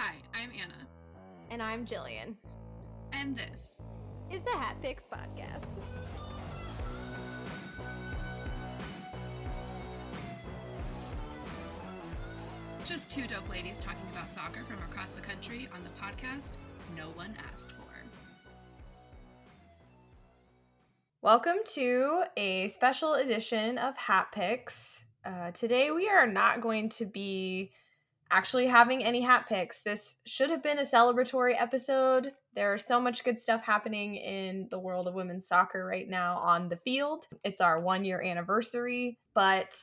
Hi, I'm Anna. And I'm Jillian. And this is the Hat Picks Podcast. Just two dope ladies talking about soccer from across the country on the podcast no one asked for. Welcome to a special edition of Hat Picks. Uh, today we are not going to be actually having any hat picks. This should have been a celebratory episode. There's so much good stuff happening in the world of women's soccer right now on the field. It's our one year anniversary, but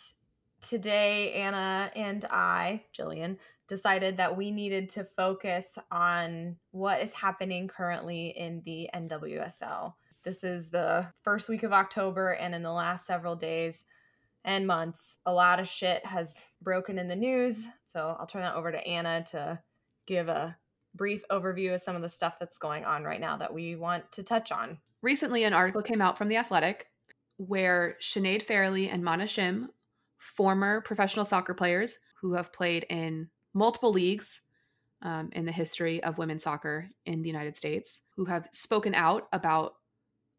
today Anna and I, Jillian, decided that we needed to focus on what is happening currently in the NWSL. This is the first week of October, and in the last several days, and months, a lot of shit has broken in the news. So I'll turn that over to Anna to give a brief overview of some of the stuff that's going on right now that we want to touch on. Recently, an article came out from The Athletic where Sinead Farrelly and Mana Shim, former professional soccer players who have played in multiple leagues um, in the history of women's soccer in the United States, who have spoken out about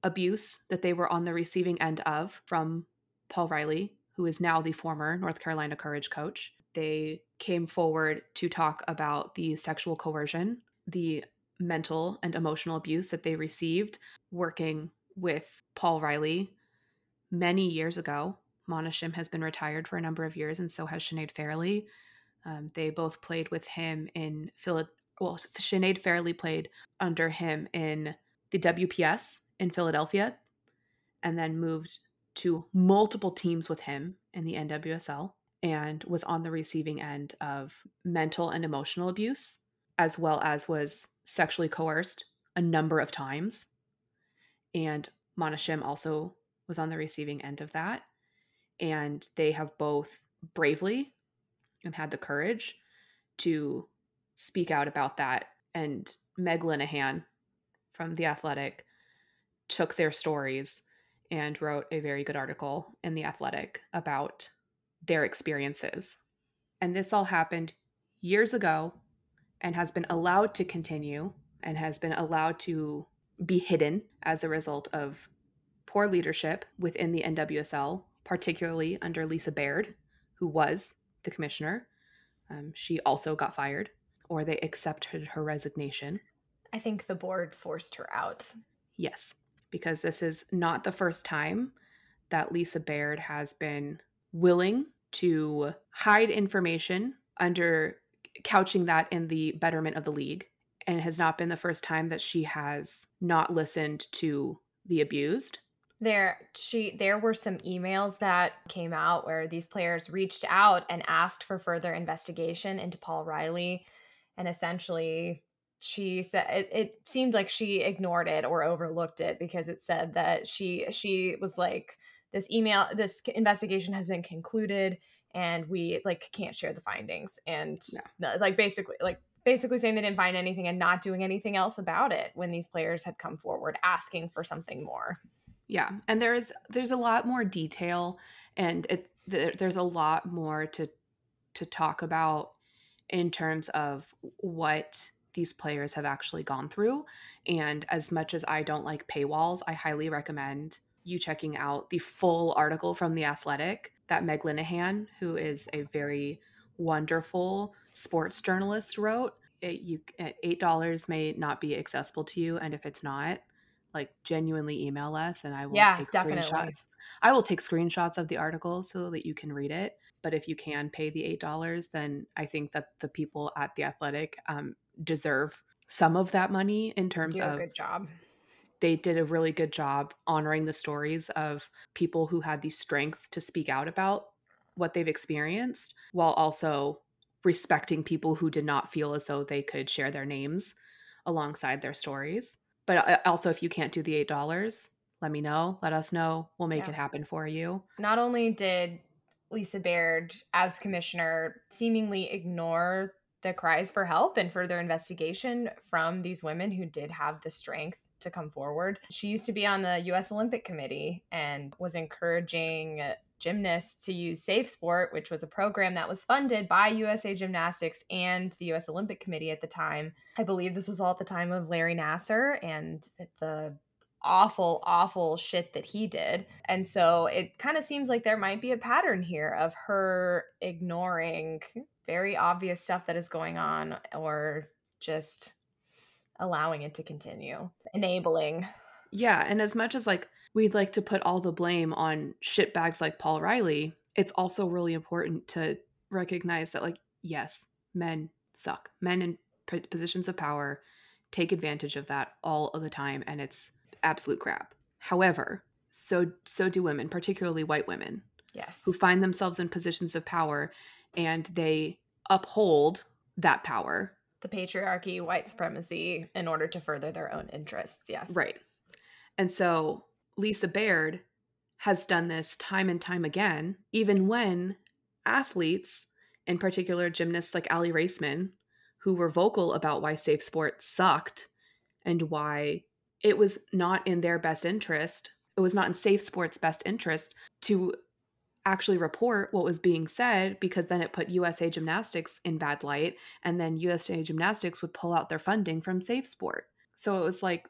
abuse that they were on the receiving end of from Paul Riley, who is now the former North Carolina Courage coach. They came forward to talk about the sexual coercion, the mental and emotional abuse that they received working with Paul Riley many years ago. Mana Shim has been retired for a number of years, and so has Sinead Farrelly. Um, they both played with him in Philadelphia. Well, Sinead Farrelly played under him in the WPS in Philadelphia and then moved to multiple teams with him in the NWSL and was on the receiving end of mental and emotional abuse, as well as was sexually coerced a number of times. And Mana Shim also was on the receiving end of that. And they have both bravely and had the courage to speak out about that. And Meg Linehan from The Athletic took their stories and wrote a very good article in The Athletic about their experiences. And this all happened years ago and has been allowed to continue and has been allowed to be hidden as a result of poor leadership within the NWSL, particularly under Lisa Baird, who was the commissioner. Um, she also got fired, or they accepted her resignation. I think the board forced her out. Yes because this is not the first time that Lisa Baird has been willing to hide information under couching that in the betterment of the league and has not been the first time that she has not listened to the abused. There she there were some emails that came out where these players reached out and asked for further investigation into Paul Riley and essentially she said it, it seemed like she ignored it or overlooked it because it said that she she was like this email this investigation has been concluded and we like can't share the findings. And like basically like basically saying they didn't find anything and not doing anything else about it when these players had come forward asking for something more. Yeah and there's there's a lot more detail and it there's a lot more to to talk about in terms of what these players have actually gone through. And as much as I don't like paywalls, I highly recommend you checking out the full article from The Athletic that Meg Linehan, who is a very wonderful sports journalist, wrote. It, you at eight dollars may not be accessible to you, and if it's not, like genuinely email us, and I will yeah, take definitely. screenshots. I will take screenshots of the article so that you can read it. But if you can pay the eight dollars, then I think that the people at the Athletic um, deserve some of that money in terms of good job. They did a really good job honoring the stories of people who had the strength to speak out about what they've experienced while also respecting people who did not feel as though they could share their names alongside their stories. But uh, also, if you can't do the $8, let me know. Let us know. We'll make yeah. it happen for you. Not only did Lisa Baird, as commissioner, seemingly ignore the cries for help and further investigation from these women who did have the strength to come forward. She used to be on the US Olympic Committee and was encouraging gymnasts to use Safe Sport, which was a program that was funded by USA Gymnastics and the US Olympic Committee at the time. I believe this was all at the time of Larry Nassar and the awful, awful shit that he did. And so it kind of seems like there might be a pattern here of her ignoring very obvious stuff that is going on or just allowing it to continue, enabling. Yeah. And as much as like we'd like to put all the blame on shitbags like Paul Riley, it's also really important to recognize that, like, yes, men suck. Men in positions of power take advantage of that all of the time, and it's absolute crap. However, so so do women, particularly white women. Yes. Who find themselves in positions of power and they uphold that power. The patriarchy, white supremacy in order to further their own interests. Yes. Right. And so Lisa Baird has done this time and time again, even when athletes, in particular gymnasts like Aly Raisman, who were vocal about why safe sport sucked and why it was not in their best interest, it was not in safe sport's best interest to actually report what was being said because then it put USA Gymnastics in bad light and then USA Gymnastics would pull out their funding from Safe Sport. So it was like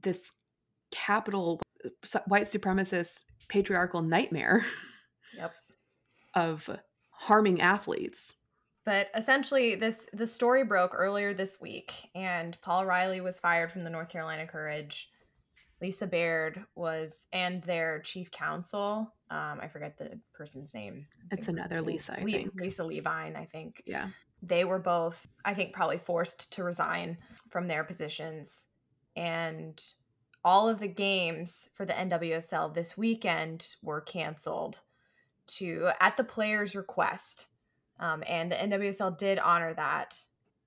this capital uh, white supremacist patriarchal nightmare yep. of harming athletes. But essentially, this the story broke earlier this week, and Paul Riley was fired from the North Carolina Courage. Lisa Baird was, and their chief counsel, um, I forget the person's name. It's another Lisa, I Le- think. Lisa Levine, I think. Yeah. They were both, I think, probably forced to resign from their positions. And all of the games for the NWSL this weekend were canceled to at the players' request. Um, and the NWSL did honor that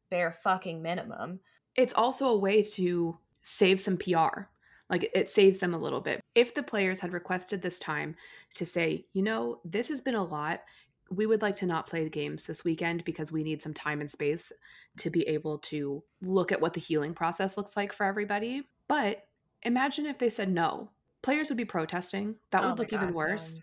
bare fucking minimum. It's also a way to save some PR. Like it saves them a little bit. If the players had requested this time to say, you know, this has been a lot. We would like to not play the games this weekend because we need some time and space to be able to look at what the healing process looks like for everybody. But Imagine if they said no. Players would be protesting. That oh would oh look God, even worse.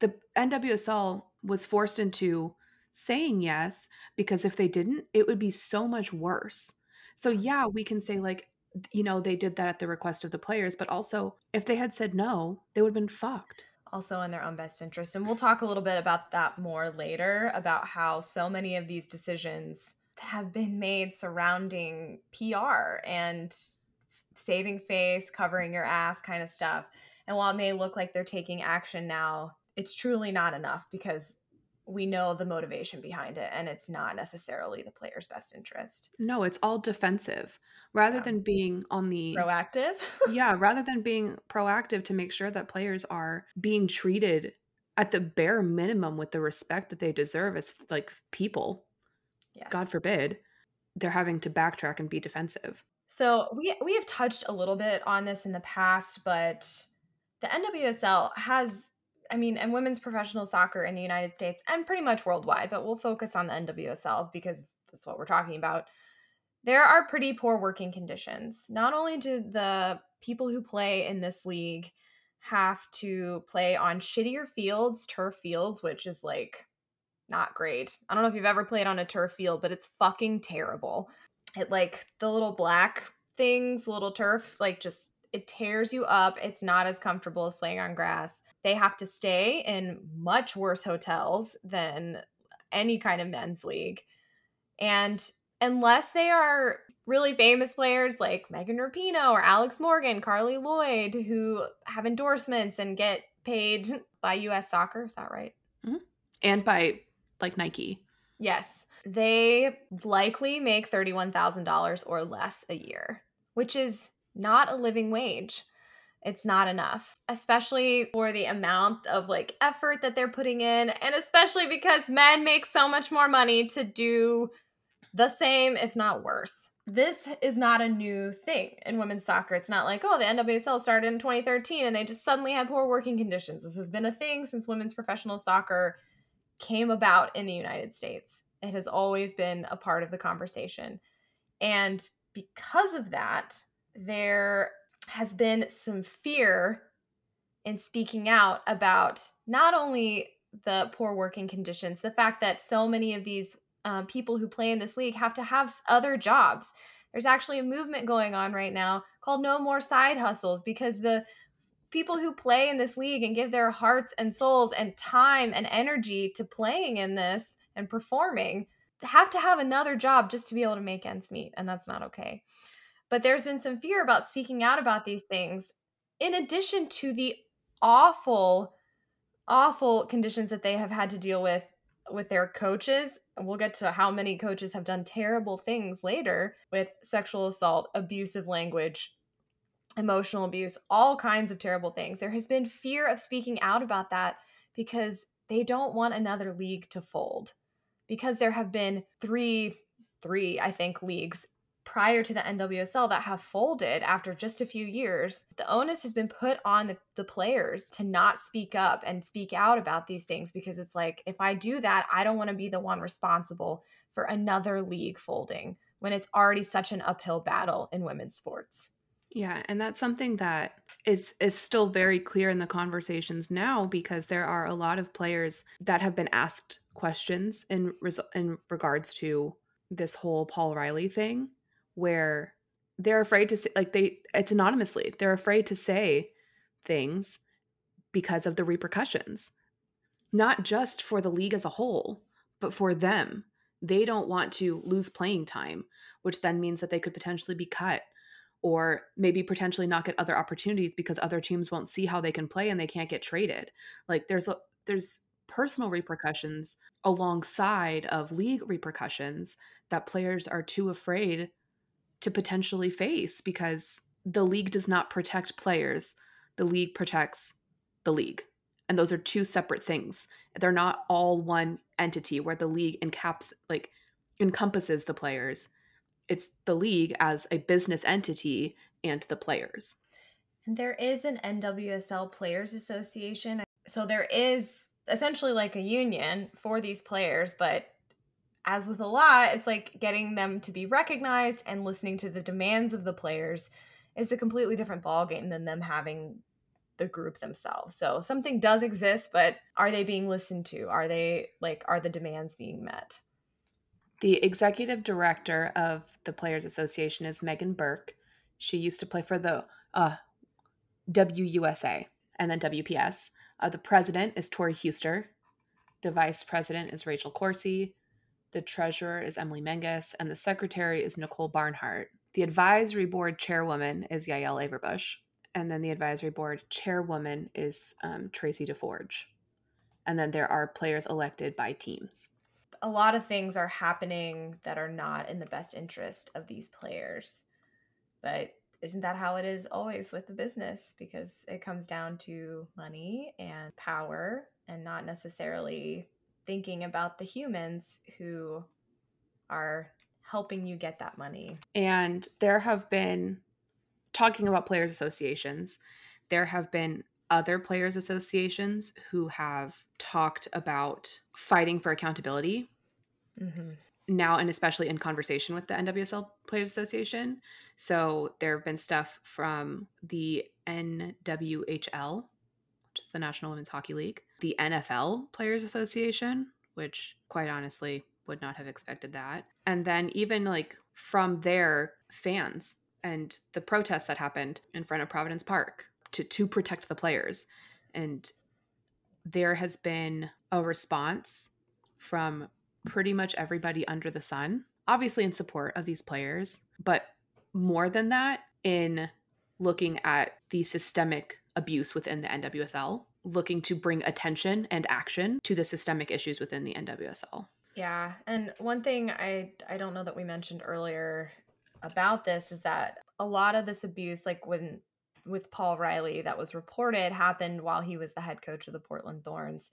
The NWSL was forced into saying yes because if they didn't, it would be so much worse. So, yeah, we can say, like, you know, they did that at the request of the players, but also if they had said no, they would have been fucked. Also, in their own best interest. And we'll talk a little bit about that more later about how so many of these decisions have been made surrounding PR and saving face, covering your ass kind of stuff. And while it may look like they're taking action now, it's truly not enough because we know the motivation behind it and it's not necessarily the player's best interest. No, it's all defensive rather yeah. than being on the proactive. yeah, rather than being proactive to make sure that players are being treated at the bare minimum with the respect that they deserve as like people. Yes. God forbid they're having to backtrack and be defensive. So we we have touched a little bit on this in the past, but the NWSL has I mean, and women's professional soccer in the United States and pretty much worldwide, but we'll focus on the NWSL because that's what we're talking about. There are pretty poor working conditions. Not only do the people who play in this league have to play on shittier fields, turf fields, which is like not great. I don't know if you've ever played on a turf field, but it's fucking terrible it like the little black things, little turf, like just it tears you up. It's not as comfortable as playing on grass. They have to stay in much worse hotels than any kind of men's league. And unless they are really famous players like Megan Rapinoe or Alex Morgan, Carli Lloyd, who have endorsements and get paid by US soccer, is that right? Mm-hmm. And by like Nike. Yes. They likely make $31,000 or less a year, which is not a living wage. It's not enough, especially for the amount of like effort that they're putting in, and especially because men make so much more money to do the same, if not worse. This is not a new thing in women's soccer. It's not like, oh, the NWSL started in 2013 and they just suddenly had poor working conditions. This has been a thing since women's professional soccer came about in the United States. It has always been a part of the conversation. And because of that, there has been some fear in speaking out about not only the poor working conditions, the fact that so many of these um, people who play in this league have to have other jobs. There's actually a movement going on right now called No More Side Hustles because the people who play in this league and give their hearts and souls and time and energy to playing in this and performing have to have another job just to be able to make ends meet. And that's not okay. But there's been some fear about speaking out about these things, in addition to the awful, awful conditions that they have had to deal with with their coaches. We'll get to how many coaches have done terrible things later with sexual assault, abusive language, emotional abuse, all kinds of terrible things. There has been fear of speaking out about that because they don't want another league to fold. Because there have been three, three, I think, leagues prior to the NWSL that have folded after just a few years, the onus has been put on the, the players to not speak up and speak out about these things because it's like, if I do that, I don't want to be the one responsible for another league folding when it's already such an uphill battle in women's sports. Yeah, and that's something that is is still very clear in the conversations now because there are a lot of players that have been asked questions in in regards to this whole Paul Riley thing where they're afraid to say like they it's anonymously they're afraid to say things because of the repercussions. Not just for the league as a whole but for them. They don't want to lose playing time which then means that they could potentially be cut or maybe potentially not get other opportunities because other teams won't see how they can play and they can't get traded. Like there's a, there's personal repercussions alongside of league repercussions that players are too afraid to potentially face because the league does not protect players. The league protects the league. And those are two separate things. They're not all one entity where the league encaps like encompasses the players. It's the league as a business entity and the players. And there is an NWSL Players Association. So there is essentially like a union for these players, but as with a lot, it's like getting them to be recognized and listening to the demands of the players is a completely different ballgame than them having the group themselves. So something does exist, but are they being listened to? Are they like are the demands being met? The executive director of the Players Association is Megan Burke. She used to play for the uh, WUSA and then WPS. Uh, the president is Tori Huster. The vice president is Rachel Corsie. The treasurer is Emily Menges, and the secretary is Nicole Barnhart. The advisory board chairwoman is Yael Averbuch, and then the advisory board chairwoman is um, Tracy DeForge. And then there are players elected by teams. A lot of things are happening that are not in the best interest of these players. But isn't that how it is always with the business? Because it comes down to money and power and not necessarily thinking about the humans who are helping you get that money. And there have been, talking about players' associations, there have been other players' associations who have talked about fighting for accountability. Mm-hmm. Now, and especially in conversation with the NWSL Players Association. So, there have been stuff from the NWHL, which is the National Women's Hockey League, the NFL Players Association, which quite honestly would not have expected that. And then even like from their fans and the protests that happened in front of Providence Park to to protect the players. And there has been a response from pretty much everybody under the sun, obviously in support of these players, but more than that, in looking at the systemic abuse within the NWSL, looking to bring attention and action to the systemic issues within the NWSL. Yeah, and one thing I I don't know that we mentioned earlier about this is that a lot of this abuse like when with Paul Riley that was reported happened while he was the head coach of the Portland Thorns.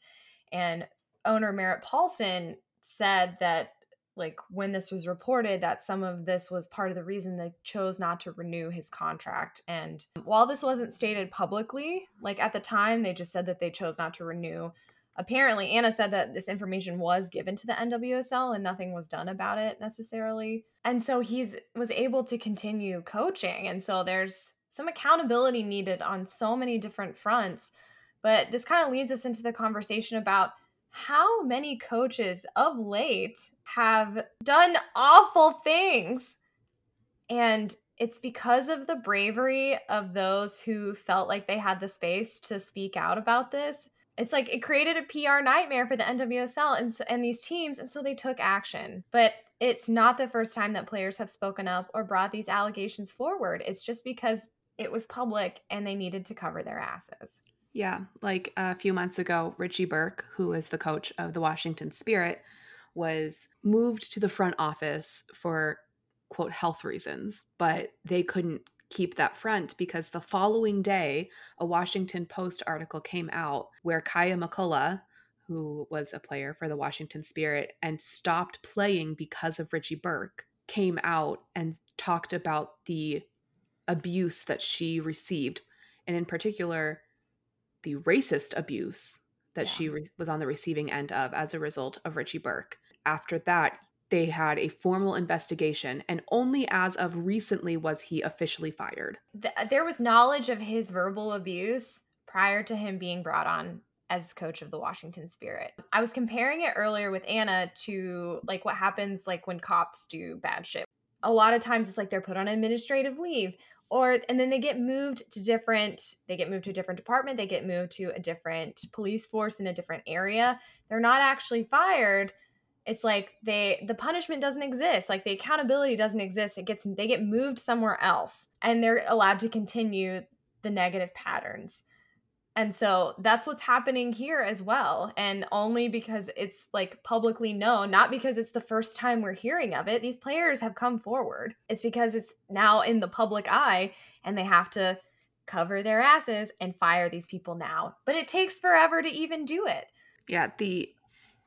And owner Merritt Paulson said that like when this was reported that some of this was part of the reason they chose not to renew his contract. And while this wasn't stated publicly like at the time they just said that they chose not to renew. Apparently anna said that this information was given to the nwsl and nothing was done about it necessarily. And so he's was able to continue coaching. And so there's some accountability needed on so many different fronts. But this kind of leads us into the conversation about how many coaches of late have done awful things. And it's because of the bravery of those who felt like they had the space to speak out about this. It's like it created a PR nightmare for the NWSL and, and these teams, and so they took action. But it's not the first time that players have spoken up or brought these allegations forward. It's just because it was public and they needed to cover their asses. Yeah, like uh, a few months ago, Richie Burke, who is the coach of the Washington Spirit, was moved to the front office for quote health reasons, but they couldn't keep that front because the following day, a Washington Post article came out where Kaiya McCullough, who was a player for the Washington Spirit and stopped playing because of Richie Burke, came out and talked about the abuse that she received. And in particular, the racist abuse that yeah. she re- was on the receiving end of as a result of Richie Burke. After that, they had a formal investigation, and only as of recently was he officially fired. Uh, there was knowledge of his verbal abuse prior to him being brought on as coach of the Washington Spirit. I was comparing it earlier with Anna to like what happens like when cops do bad shit. A lot of times it's like they're put on administrative leave or and then they get moved to different they get moved to a different department, they get moved to a different police force in a different area. They're not actually fired. It's like they the punishment doesn't exist. Like the accountability doesn't exist. It gets they get moved somewhere else and they're allowed to continue the negative patterns and so that's what's happening here as well and only because it's like publicly known not because it's the first time we're hearing of it these players have come forward. It's because it's now in the public eye and they have to cover their asses and fire these people now. But it takes forever to even do it. Yeah the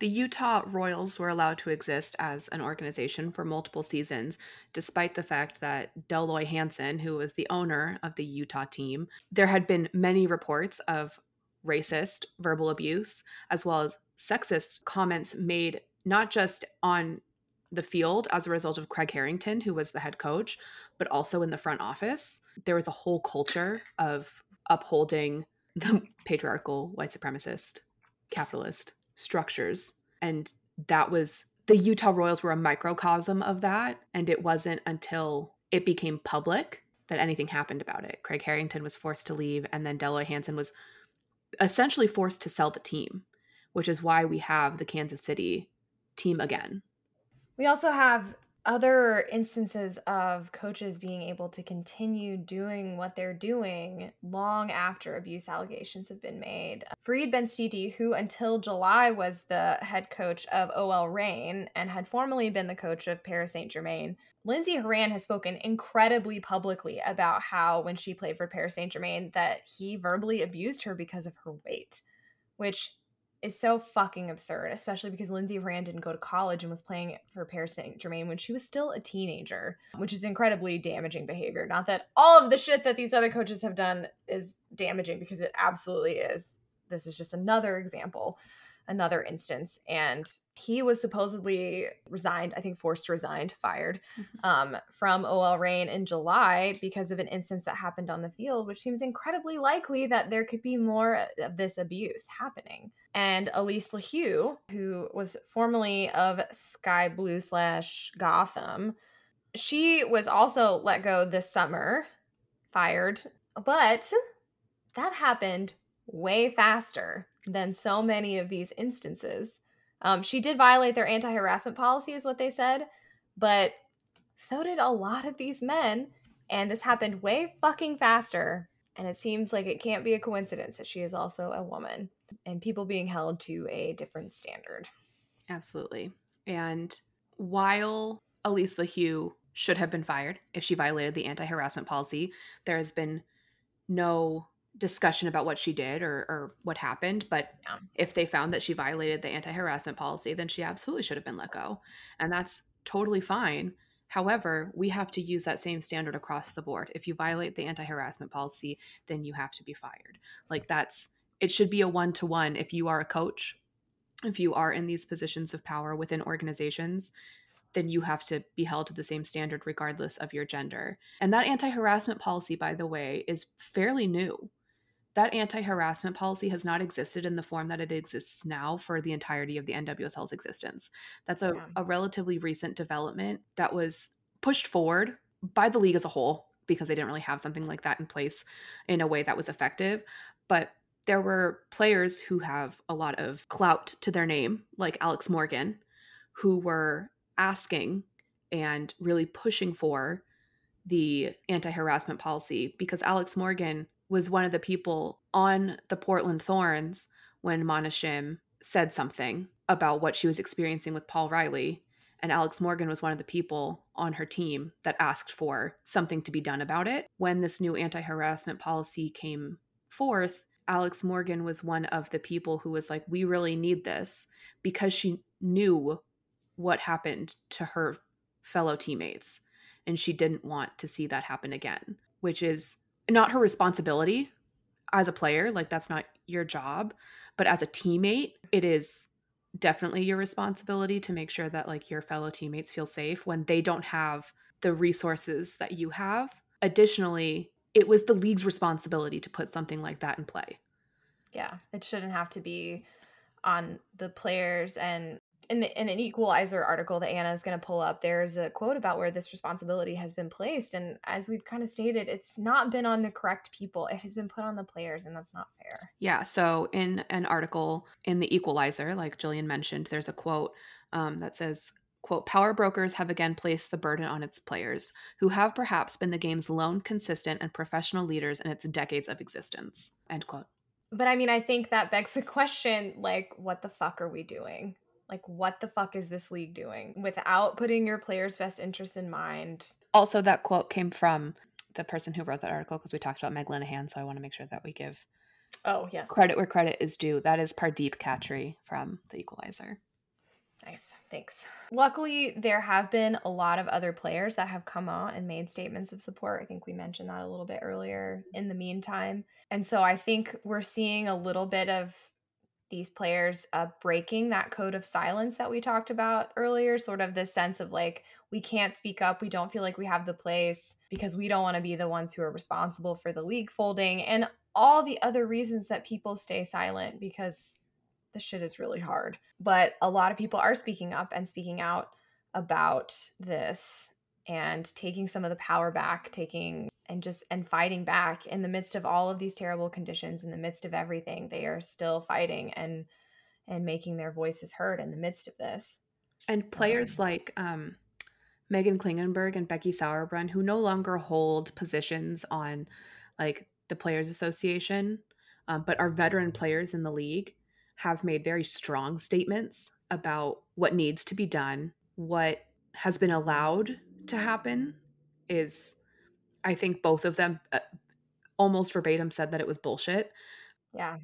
the Utah Royals were allowed to exist as an organization for multiple seasons, despite the fact that Dell Loy Hansen, who was the owner of the Utah team, there had been many reports of racist verbal abuse as well as sexist comments made not just on the field as a result of Craig Harrington, who was the head coach, but also in the front office. There was a whole culture of upholding the patriarchal, white supremacist, capitalist structures. And that was the Utah Royals were a microcosm of that. And it wasn't until it became public that anything happened about it. Craig Harrington was forced to leave, and then Dell Loy Hansen was essentially forced to sell the team, which is why we have the Kansas City team again. We also have other instances of coaches being able to continue doing what they're doing long after abuse allegations have been made. Farid Benstiti, who until July was the head coach of OL Reign and had formerly been the coach of Paris Saint Germain, Lindsey Horan has spoken incredibly publicly about how when she played for Paris Saint Germain that he verbally abused her because of her weight, which is so fucking absurd, especially because Lindsey Horan didn't go to college and was playing for Paris Saint Germain when she was still a teenager, which is incredibly damaging behavior. Not that all of the shit that these other coaches have done is damaging, because it absolutely is. This is just another example another instance and he was supposedly resigned i think forced to resign fired mm-hmm. um, from ol reign in july because of an instance that happened on the field which seems incredibly likely that there could be more of this abuse happening and elise lahue who was formerly of sky blue slash gotham she was also let go this summer fired but that happened way faster than so many of these instances. Um, she did violate their anti harassment policy, is what they said, but so did a lot of these men. And this happened way fucking faster. And it seems like it can't be a coincidence that she is also a woman and people being held to a different standard. Absolutely. And while Elise Lahue should have been fired if she violated the anti harassment policy, there has been no discussion about what she did or, or what happened. But yeah. if they found that she violated the anti harassment policy, then she absolutely should have been let go. And that's totally fine. However, we have to use that same standard across the board. If you violate the anti harassment policy, then you have to be fired. Like that's, it should be a one to one. If you are a coach, if you are in these positions of power within organizations, then you have to be held to the same standard regardless of your gender. And that anti harassment policy, by the way, is fairly new. That anti harassment policy has not existed in the form that it exists now for the entirety of the NWSL's existence. That's a, Yeah. a relatively recent development that was pushed forward by the league as a whole because they didn't really have something like that in place in a way that was effective. But there were players who have a lot of clout to their name, like Alex Morgan, who were asking and really pushing for the anti harassment policy because Alex Morgan was one of the people on the Portland Thorns when Mana Shim said something about what she was experiencing with Paul Riley. And Alex Morgan was one of the people on her team that asked for something to be done about it. When this new anti harassment policy came forth, Alex Morgan was one of the people who was like, We really need this because she knew what happened to her fellow teammates. And she didn't want to see that happen again, which is not her responsibility as a player. Like, that's not your job. But as a teammate, it is definitely your responsibility to make sure that like your fellow teammates feel safe when they don't have the resources that you have. Additionally, it was the league's responsibility to put something like that in play. Yeah, it shouldn't have to be on the players and in, the, in an equalizer article that Anna is going to pull up, there's a quote about where this responsibility has been placed. And as we've kind of stated, it's not been on the correct people. It has been put on the players, and that's not fair. Yeah. So, in an article in the Equalizer, like Jillian mentioned, there's a quote um, that says, quote, power brokers have again placed the burden on its players, who have perhaps been the game's lone consistent and professional leaders in its decades of existence, end quote. But I mean, I think that begs the question like, what the fuck are we doing? Like, what the fuck is this league doing without putting your players' best interests in mind? Also, that quote came from the person who wrote that article because we talked about Meg Linehan. So I want to make sure that we give Oh, yes. credit where credit is due. That is Pardeep Khatri from The Equalizer. Nice. Thanks. Luckily, there have been a lot of other players that have come out and made statements of support. I think we mentioned that a little bit earlier in the meantime. And so I think we're seeing a little bit of these players uh, breaking that code of silence that we talked about earlier, sort of this sense of like, we can't speak up. We don't feel like we have the place because we don't want to be the ones who are responsible for the league folding and all the other reasons that people stay silent because the shit is really hard. But a lot of people are speaking up and speaking out about this and taking some of the power back, taking and just and fighting back in the midst of all of these terrible conditions in the midst of everything they are still fighting and and making their voices heard in the midst of this And players Um, like um, Meghan Klingenberg and Becky Sauerbrunn, who no longer hold positions on like the Players Association, um, but are veteran players in the league, have made very strong statements about what needs to be done, what has been allowed to happen is I think both of them uh, almost verbatim said that it was bullshit. yeah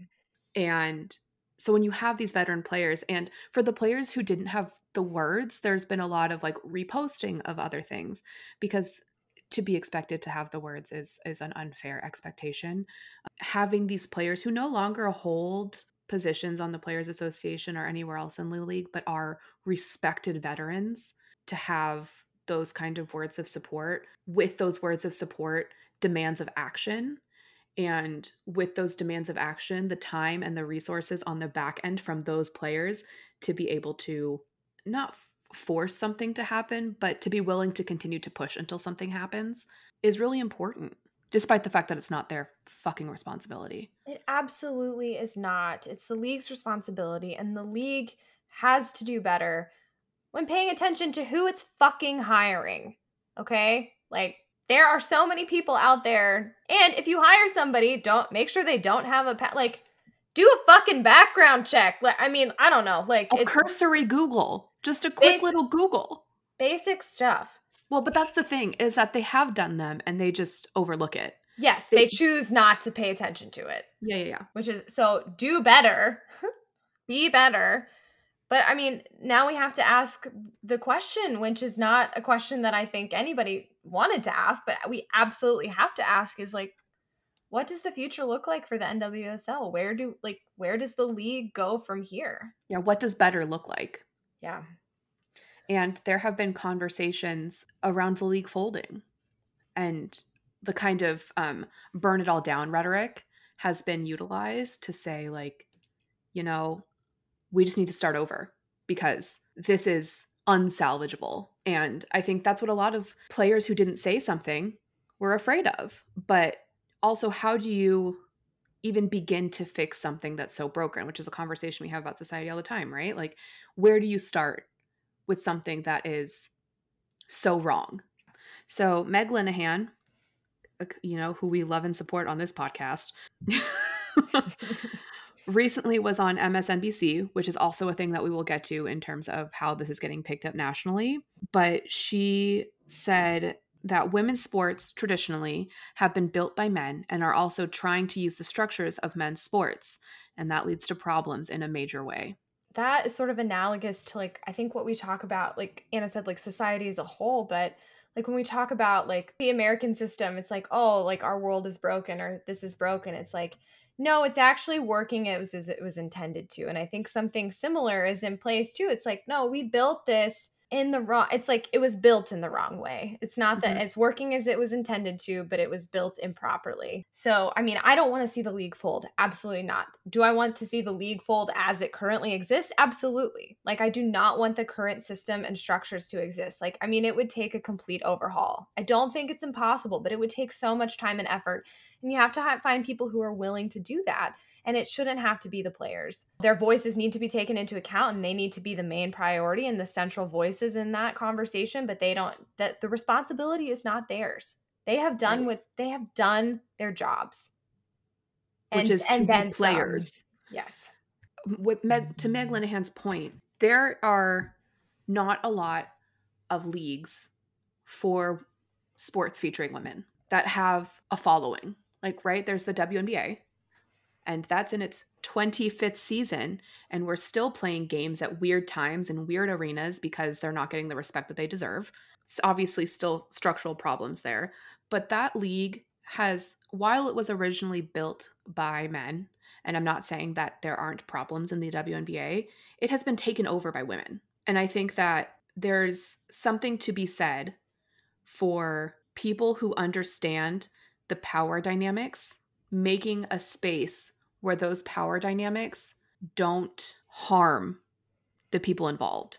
And so when you have these veteran players, and for the players who didn't have the words, there's been a lot of like reposting of other things because to be expected to have the words is is an unfair expectation. Having these players who no longer hold positions on the Players Association or anywhere else in the league, but are respected veterans to have those kind of words of support with those words of support demands of action. And with those demands of action the time and the resources on the back end from those players to be able to not force something to happen but to be willing to continue to push until something happens is really important despite the fact that it's not their fucking responsibility. It absolutely is not. It's the league's responsibility and the league has to do better when paying attention to who it's fucking hiring okay? Like there are so many people out there and if you hire somebody don't make sure they don't have a pa- like do a fucking background check. Like i mean i don't know like a it's cursory google just a quick Basi- little google. Basic stuff well but that's the thing is that they have done them and they just overlook it. Yes They- they choose not to pay attention to it. Yeah yeah yeah. Which is so do better be better. But i mean now we have to ask the question which is not a question that i think anybody wanted to ask but we absolutely have to ask is like what does the future look like for the nwsl where do like where does the league go from here? Yeah what does better look like? Yeah And there have been conversations around the league folding and the kind of um, burn it all down rhetoric has been utilized to say, like, you know, we just need to start over because this is unsalvageable. And I think that's what a lot of players who didn't say something were afraid of. But also, how do you even begin to fix something that's so broken, which is a conversation we have about society all the time, right? Like, where do you start with something that is so wrong? So, Meg Linehan, you know, who we love and support on this podcast, recently was on MSNBC, which is also a thing that we will get to in terms of how this is getting picked up nationally. But she said that women's sports traditionally have been built by men and are also trying to use the structures of men's sports. And that leads to problems in a major way. That is sort of analogous to like, I think what we talk about, like Anna said, like society as a whole, but like when we talk about like the American system, it's like, oh, like our world is broken or this is broken. It's like, no, it's actually working as, as it was intended to. And I think something similar is in place too. It's like, no, we built this in the wrong it's like it was built in the wrong way. It's not that mm-hmm. it's working as it was intended to but it was built improperly. So i mean i don't want to see the league fold absolutely not. Do i want to see the league fold as it currently exists? Absolutely. Like i do not want the current system and structures to exist. Like i mean it would take a complete overhaul. I don't think it's impossible but it would take so much time and effort and you have to find people who are willing to do that and it shouldn't have to be the players. Their voices need to be taken into account and they need to be the main priority and the central voices in that conversation, but they don't that the responsibility is not theirs. They have done right. what they have done their jobs. And, Which is and then players. Some. Yes. With Meg to Meg Linehan's point, there are not a lot of leagues for sports featuring women that have a following. Like, right, there's the WNBA, and that's in its 25th season and we're still playing games at weird times in weird arenas because they're not getting the respect that they deserve. It's obviously still structural problems there but that league has while it was originally built by men and i'm not saying that there aren't problems in the WNBA it has been taken over by women. And i think that there's something to be said for people who understand the power dynamics making a space where those power dynamics don't harm the people involved,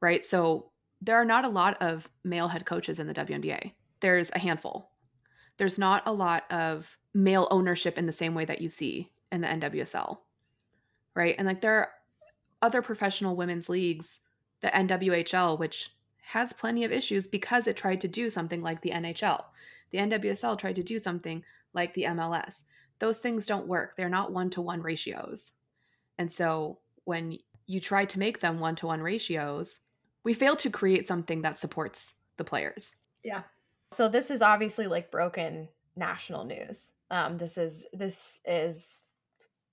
right? So there are not a lot of male head coaches in the WNBA. There's a handful. There's not a lot of male ownership in the same way that you see in the NWSL, right? And like there are other professional women's leagues, the NWHL, which has plenty of issues because it tried to do something like the NHL. The NWSL tried to do something like the MLS those things don't work. They're not one to one ratios. And so when you try to make them one to one ratios, we fail to create something that supports the players. Yeah. So this is obviously like broken national news. Um, this is this is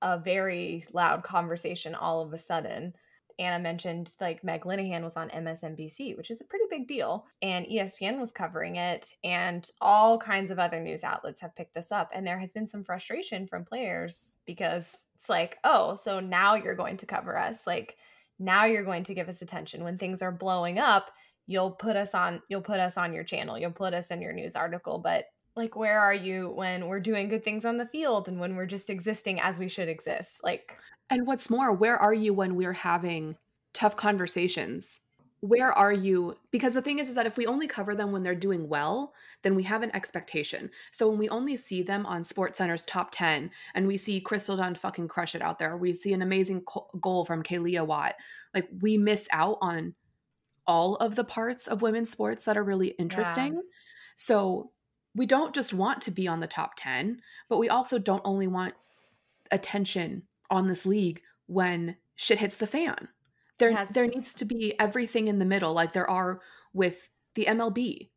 a very loud conversation all of a sudden. Anna mentioned like Meg Linehan was on MSNBC, which is a pretty big deal, and ESPN was covering it, and all kinds of other news outlets have picked this up. And there has been some frustration from players because it's like, oh, so now you're going to cover us. Like now you're going to give us attention when things are blowing up. You'll put us on. You'll put us on your channel. You'll put us in your news article, but like where are you when we're doing good things on the field and when we're just existing as we should exist like and what's more, where are you when we're having tough conversations? Where are you? Because the thing is, is that if we only cover them when they're doing well, then we have an expectation. So when we only see them on Sports Center's top 10 and we see Crystal Dunn fucking crush it out there, we see an amazing goal from Kealia Watt, like we miss out on all of the parts of women's sports that are really interesting. Yeah. So we don't just want to be on the top 10, but we also don't only want attention on this league when shit hits the fan. There has- there needs to be everything in the middle like there are with the MLB,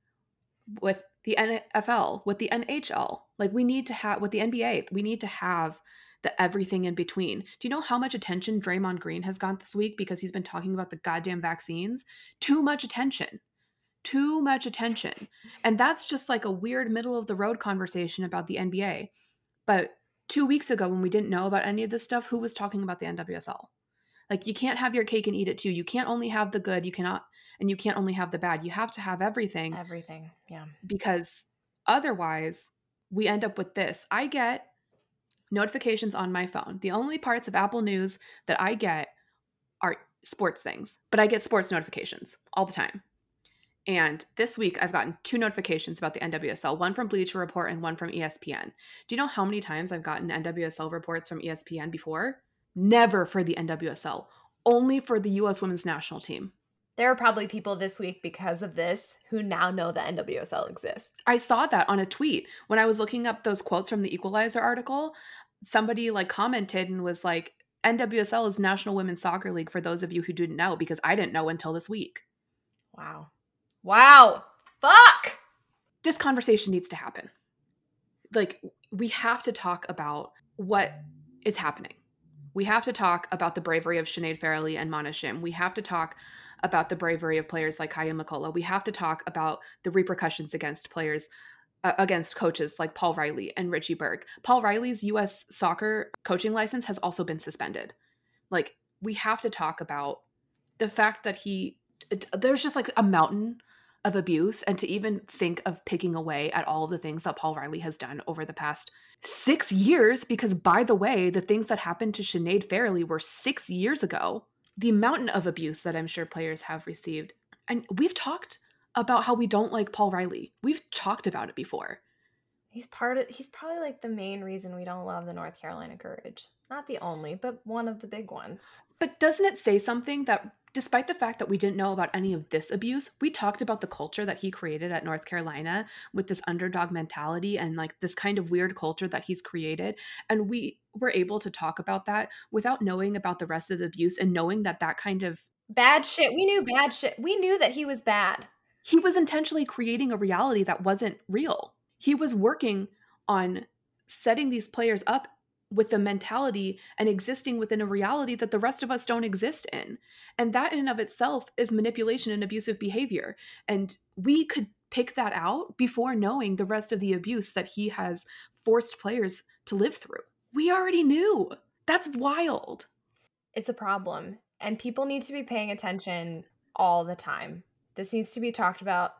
with the NFL, with the NHL. Like we need to have with the NBA, we need to have the everything in between. Do you know how much attention Draymond Green has got this week because he's been talking about the goddamn vaccines? Too much attention. Too much attention. And that's just like a weird middle of the road conversation about the NBA. But two weeks ago when we didn't know about any of this stuff, who was talking about the NWSL? Like you can't have your cake and eat it too. You can't only have the good, you cannot and you can't only have the bad. You have to have everything. Everything. Yeah. Because otherwise, we end up with this. I get notifications on my phone. The only parts of Apple News that I get are sports things, but I get sports notifications all the time. And this week, I've gotten two notifications about the NWSL one from Bleacher Report and one from ESPN. Do you know how many times I've gotten NWSL reports from ESPN before? Never for the NWSL, only for the US women's national team. There are probably people this week because of this who now know that NWSL exists. I saw that on a tweet when I was looking up those quotes from the Equalizer article. Somebody like commented and was like, NWSL is National Women's Soccer League for those of you who didn't know, because I didn't know until this week. Wow. Wow. Fuck. This conversation needs to happen. Like, we have to talk about what is happening. We have to talk about the bravery of Sinead Farrelly and Mana Shim. We have to talk about the bravery of players like Kaiya McCullough. We have to talk about the repercussions against players, uh, against coaches like Paul Riley and Richie Burke. Paul Riley's U.S. soccer coaching license has also been suspended. Like, we have to talk about the fact that he, it, there's just like a mountain of abuse and to even think of picking away at all of the things that Paul Riley has done over the past six years. Because, by the way, the things that happened to Sinead Farrelly were six years ago. The mountain of abuse that I'm sure players have received. And we've talked about how we don't like Paul Riley. We've talked about it before. He's part of he's probably like the main reason we don't love the North Carolina Courage. Not the only, but one of the big ones. But doesn't it say something that despite the fact that we didn't know about any of this abuse, we talked about the culture that he created at North Carolina with this underdog mentality and like this kind of weird culture that he's created. And we were able to talk about that without knowing about the rest of the abuse and knowing that that kind of bad shit. We knew bad shit. We knew that he was bad. He was intentionally creating a reality that wasn't real. He was working on setting these players up with the mentality and existing within a reality that the rest of us don't exist in. And that in and of itself is manipulation and abusive behavior. And we could pick that out before knowing the rest of the abuse that he has forced players to live through. We already knew. That's wild. It's a problem. And people need to be paying attention all the time. This needs to be talked about.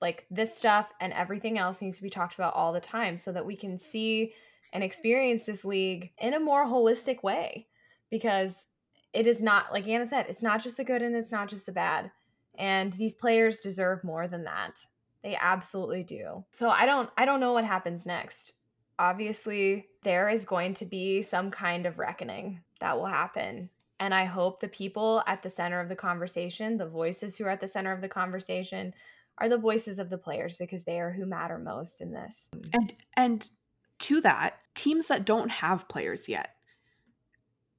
Like this stuff and everything else needs to be talked about all the time so that we can see and experience this league in a more holistic way because it is not like Anna said, it's not just the good and it's not just the bad. And these players deserve more than that. They absolutely do. So I don't I don't know what happens next. Obviously, there is going to be some kind of reckoning that will happen. And I hope the people at the center of the conversation, the voices who are at the center of the conversation, are the voices of the players because they are who matter most in this. And and to that, teams that don't have players yet.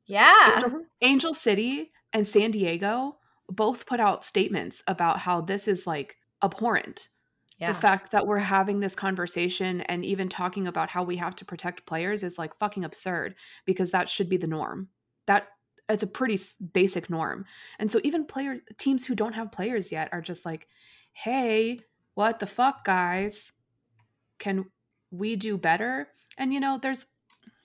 Yeah. Angel, Angel City and San Diego both put out statements about how this is like abhorrent. Yeah. The fact that we're having this conversation and even talking about how we have to protect players is like fucking absurd because that should be the norm. That it's a pretty basic norm. And so even player teams who don't have players yet are just like, "Hey, what the fuck, guys? Can we do better?" And you know, there's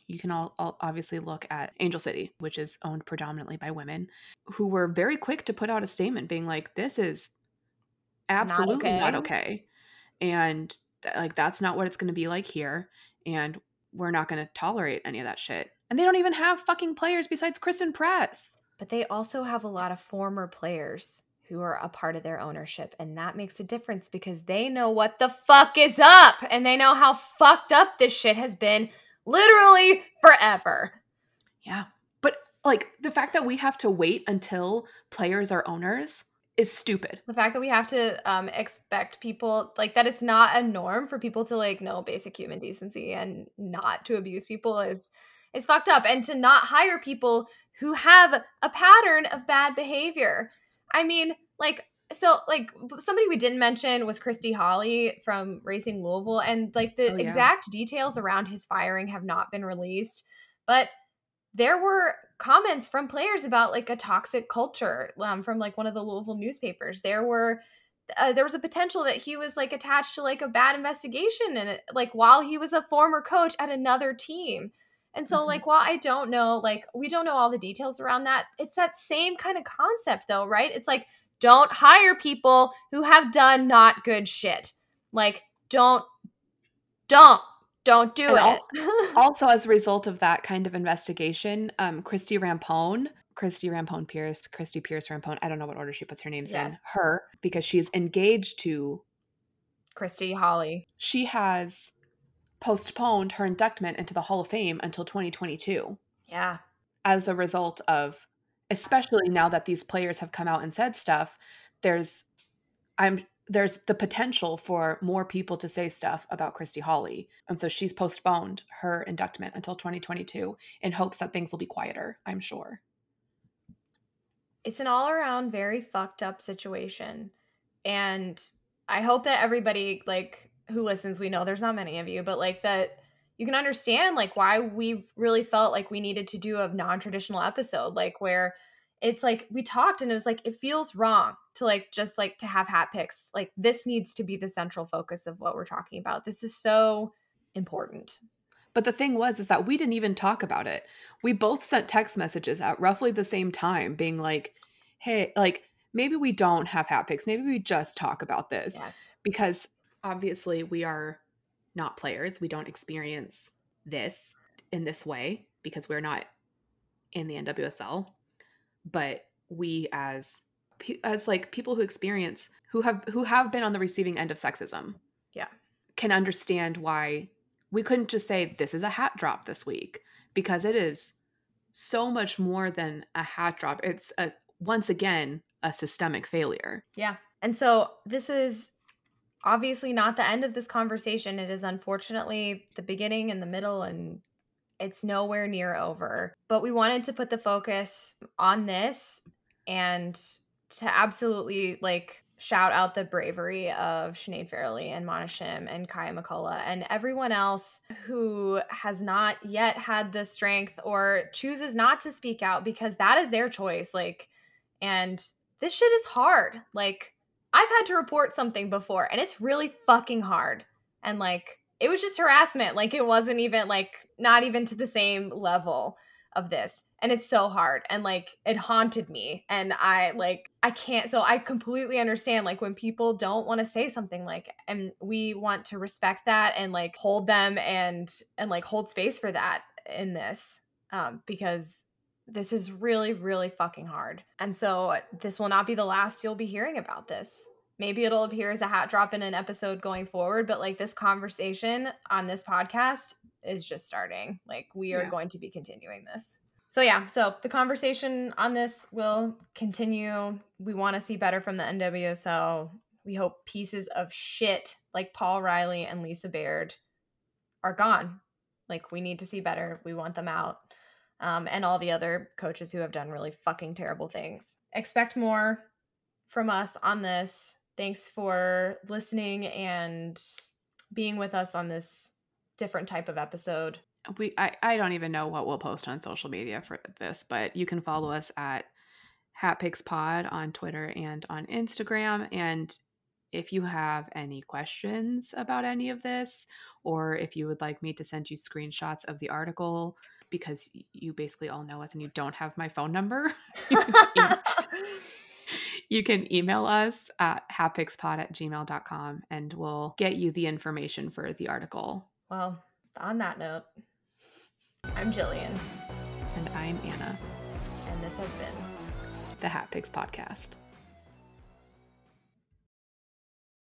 you can all, all, obviously look at Angel City, which is owned predominantly by women, who were very quick to put out a statement being like, "This is absolutely not okay,", not okay. and th- like that's not what it's going to be like here, and we're not going to tolerate any of that shit." And they don't even have fucking players besides Christen Press. But they also have a lot of former players who are a part of their ownership. And that makes a difference because they know what the fuck is up and they know how fucked up this shit has been literally forever. Yeah. But like the fact that we have to wait until players are owners is stupid. The fact that we have to um, expect people like that it's not a norm for people to like know basic human decency and not to abuse people is is fucked up and to not hire people who have a pattern of bad behavior I mean, like so like somebody we didn't mention was Christy Holly from Racing Louisville and like the oh, yeah. exact details around his firing have not been released but there were comments from players about like a toxic culture um, from like one of the Louisville newspapers there were uh, there was a potential that he was like attached to like a bad investigation and like while he was a former coach at another team And so, mm-hmm. like, while I don't know, like, we don't know all the details around that, it's that same kind of concept, though, right? It's like, don't hire people who have done not good shit. Like, don't, don't, don't do and it. also, as a result of that kind of investigation, um, Christie Rampone, Christie Rampone Pearce, Christie Pearce Rampone, I don't know what order she puts her names yes. in, her, because she's engaged to Christy Holly. She has postponed her inductment into the Hall of Fame until 2022. Yeah. As a result of especially now that these players have come out and said stuff, there's I'm there's the potential for more people to say stuff about Christy Holly. And so she's postponed her inductment until 2022 in hopes that things will be quieter, I'm sure. It's an all around very fucked up situation. And I hope that everybody like who listens, we know there's not many of you, but like that you can understand like why we really felt like we needed to do a non-traditional episode, like where it's like we talked and it was like it feels wrong to like just like to have hat picks. Like this needs to be the central focus of what we're talking about. This is so important. But the thing was is that we didn't even talk about it. We both sent text messages at roughly the same time being like, "Hey, like maybe we don't have hat picks. Maybe we just talk about this." Yes. Because obviously we are not players. We don't experience this in this way because we're not in the NWSL. But we as as like people who experience who have who have been on the receiving end of sexism. Yeah. Can understand why we couldn't just say this is a hat drop this week because it is so much more than a hat drop. It's a once again a systemic failure. Yeah. And so this is obviously not the end of this conversation. It is unfortunately the beginning and the middle, and it's nowhere near over. But we wanted to put the focus on this and to absolutely like shout out the bravery of Sinead Farrelly and Mana Shim and Kaiya McCullough and everyone else who has not yet had the strength or chooses not to speak out because that is their choice. Like, and this shit is hard. Like, I've had to report something before and it's really fucking hard. And like it was just harassment. Like it wasn't even like not even to the same level of this. And it's so hard and like it haunted me and I like I can't so I completely understand like when people don't want to say something like and we want to respect that and like hold them and and like hold space for that in this um because this is really, really fucking hard. And so this will not be the last you'll be hearing about this. Maybe it'll appear as a hat drop in an episode going forward, but like this conversation on this podcast is just starting. Like we are yeah. going to be continuing this. So yeah, so the conversation on this will continue. We want to see better from the NWSL. We hope pieces of shit like Paul Riley and Lisa Baird are gone. Like we need to see better. We want them out um, and all the other coaches who have done really fucking terrible things. Expect more from us on this. Thanks for listening and being with us on this different type of episode. We I, I don't even know what we'll post on social media for this, but you can follow us at Hatpicks Pod on Twitter and on Instagram. And if you have any questions about any of this, or if you would like me to send you screenshots of the article, because you basically all know us and you don't have my phone number, you can email us at hatpickspod at gmail.com and we'll get you the information for the article. Well, on that note, I'm Jillian. And I'm Anna. And this has been the Hat Picks Podcast.